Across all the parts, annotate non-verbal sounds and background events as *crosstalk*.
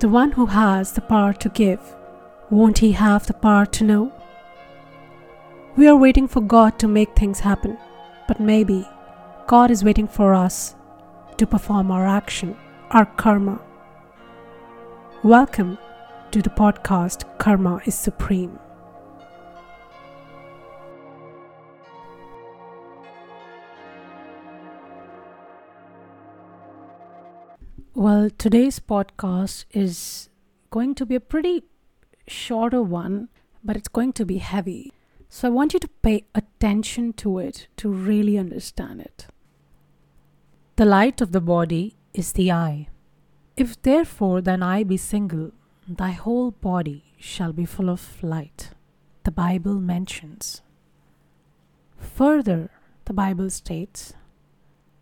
The one who has the power to give, won't he have the power to know? We are waiting for God to make things happen, but maybe God is waiting for us to perform our action, our karma. Welcome to the podcast Karma is Supreme. Well, today's podcast is going to be a pretty shorter one, but it's going to be heavy. So I want you to pay attention to it to really understand it. The light of the body is the eye. If therefore thine eye be single, thy whole body shall be full of light. The Bible mentions. Further, the Bible states,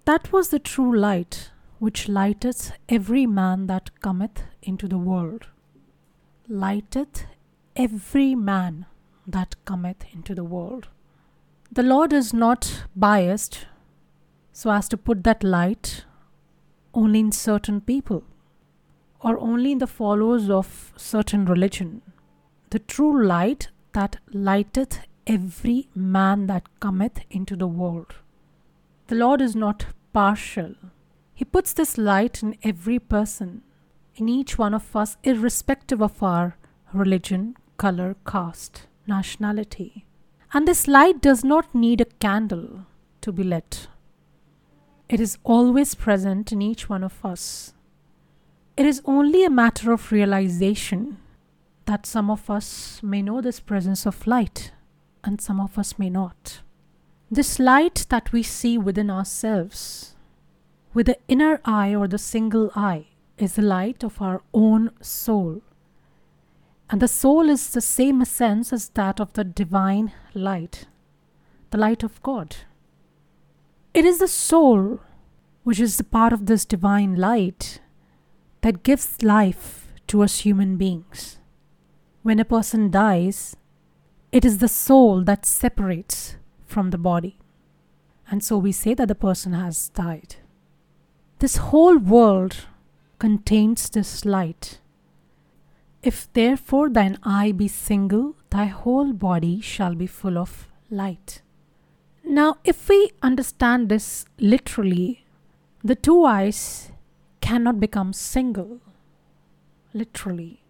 That was the true light which lighteth every man that cometh into the world. Lighteth every man that cometh into the world. The Lord is not biased so as to put that light only in certain people or only in the followers of certain religion. The true light that lighteth every man that cometh into the world. The Lord is not partial he puts this light in every person, in each one of us, irrespective of our religion, color, caste, nationality. And this light does not need a candle to be lit. It is always present in each one of us. It is only a matter of realization that some of us may know this presence of light and some of us may not. This light that we see within ourselves with the inner eye or the single eye is the light of our own soul. And the soul is the same essence as that of the divine light, the light of God. It is the soul, which is the part of this divine light, that gives life to us human beings. When a person dies, it is the soul that separates from the body. And so we say that the person has died. This whole world contains this light. If therefore thine eye be single, thy whole body shall be full of light. Now, if we understand this literally, the two eyes cannot become single. Literally.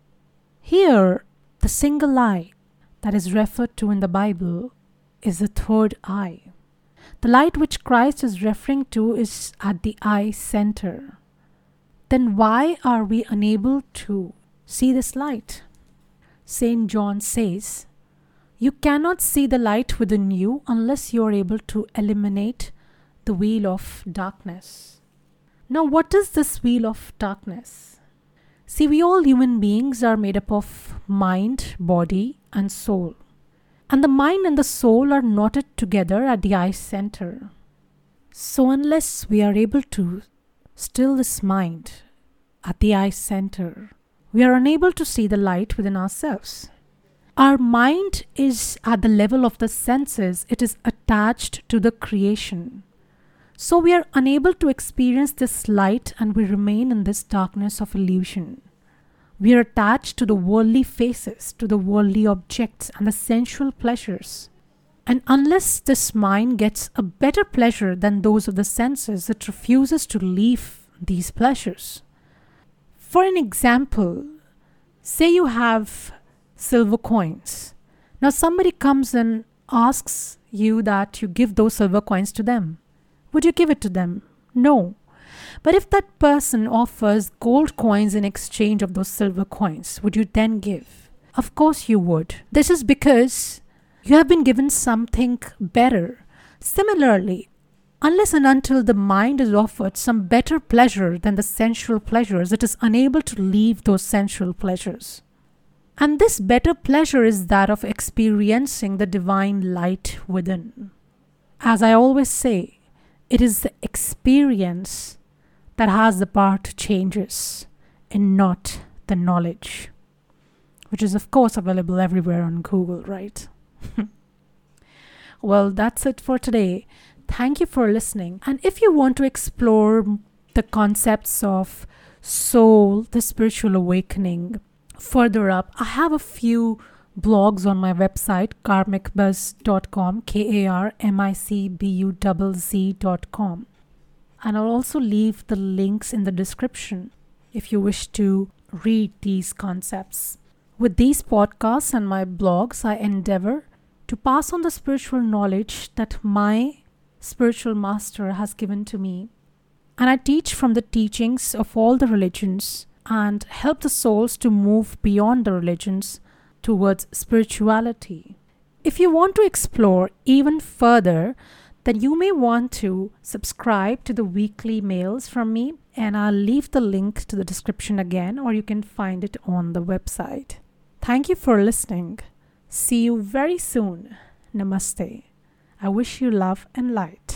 Here, the single eye that is referred to in the Bible is the third eye. The light which Christ is referring to is at the eye center. Then why are we unable to see this light? St. John says, You cannot see the light within you unless you are able to eliminate the wheel of darkness. Now, what is this wheel of darkness? See, we all human beings are made up of mind, body, and soul and the mind and the soul are knotted together at the eye center. So, unless we are able to still this mind at the eye center, we are unable to see the light within ourselves. Our mind is at the level of the senses, it is attached to the creation. So, we are unable to experience this light and we remain in this darkness of illusion. We are attached to the worldly faces, to the worldly objects, and the sensual pleasures. And unless this mind gets a better pleasure than those of the senses, it refuses to leave these pleasures. For an example, say you have silver coins. Now, somebody comes and asks you that you give those silver coins to them. Would you give it to them? No. But if that person offers gold coins in exchange of those silver coins, would you then give? Of course you would. This is because you have been given something better. Similarly, unless and until the mind is offered some better pleasure than the sensual pleasures, it is unable to leave those sensual pleasures. And this better pleasure is that of experiencing the divine light within. As I always say, it is the experience that has the power to change us and not the knowledge, which is, of course, available everywhere on Google, right? *laughs* well, that's it for today. Thank you for listening. And if you want to explore the concepts of soul, the spiritual awakening. Further up, I have a few blogs on my website, karmicbuzz.com, K A R M I C B U Z.com. And I'll also leave the links in the description if you wish to read these concepts. With these podcasts and my blogs, I endeavor to pass on the spiritual knowledge that my spiritual master has given to me. And I teach from the teachings of all the religions and help the souls to move beyond the religions towards spirituality. If you want to explore even further, then you may want to subscribe to the weekly mails from me, and I'll leave the link to the description again, or you can find it on the website. Thank you for listening. See you very soon. Namaste. I wish you love and light.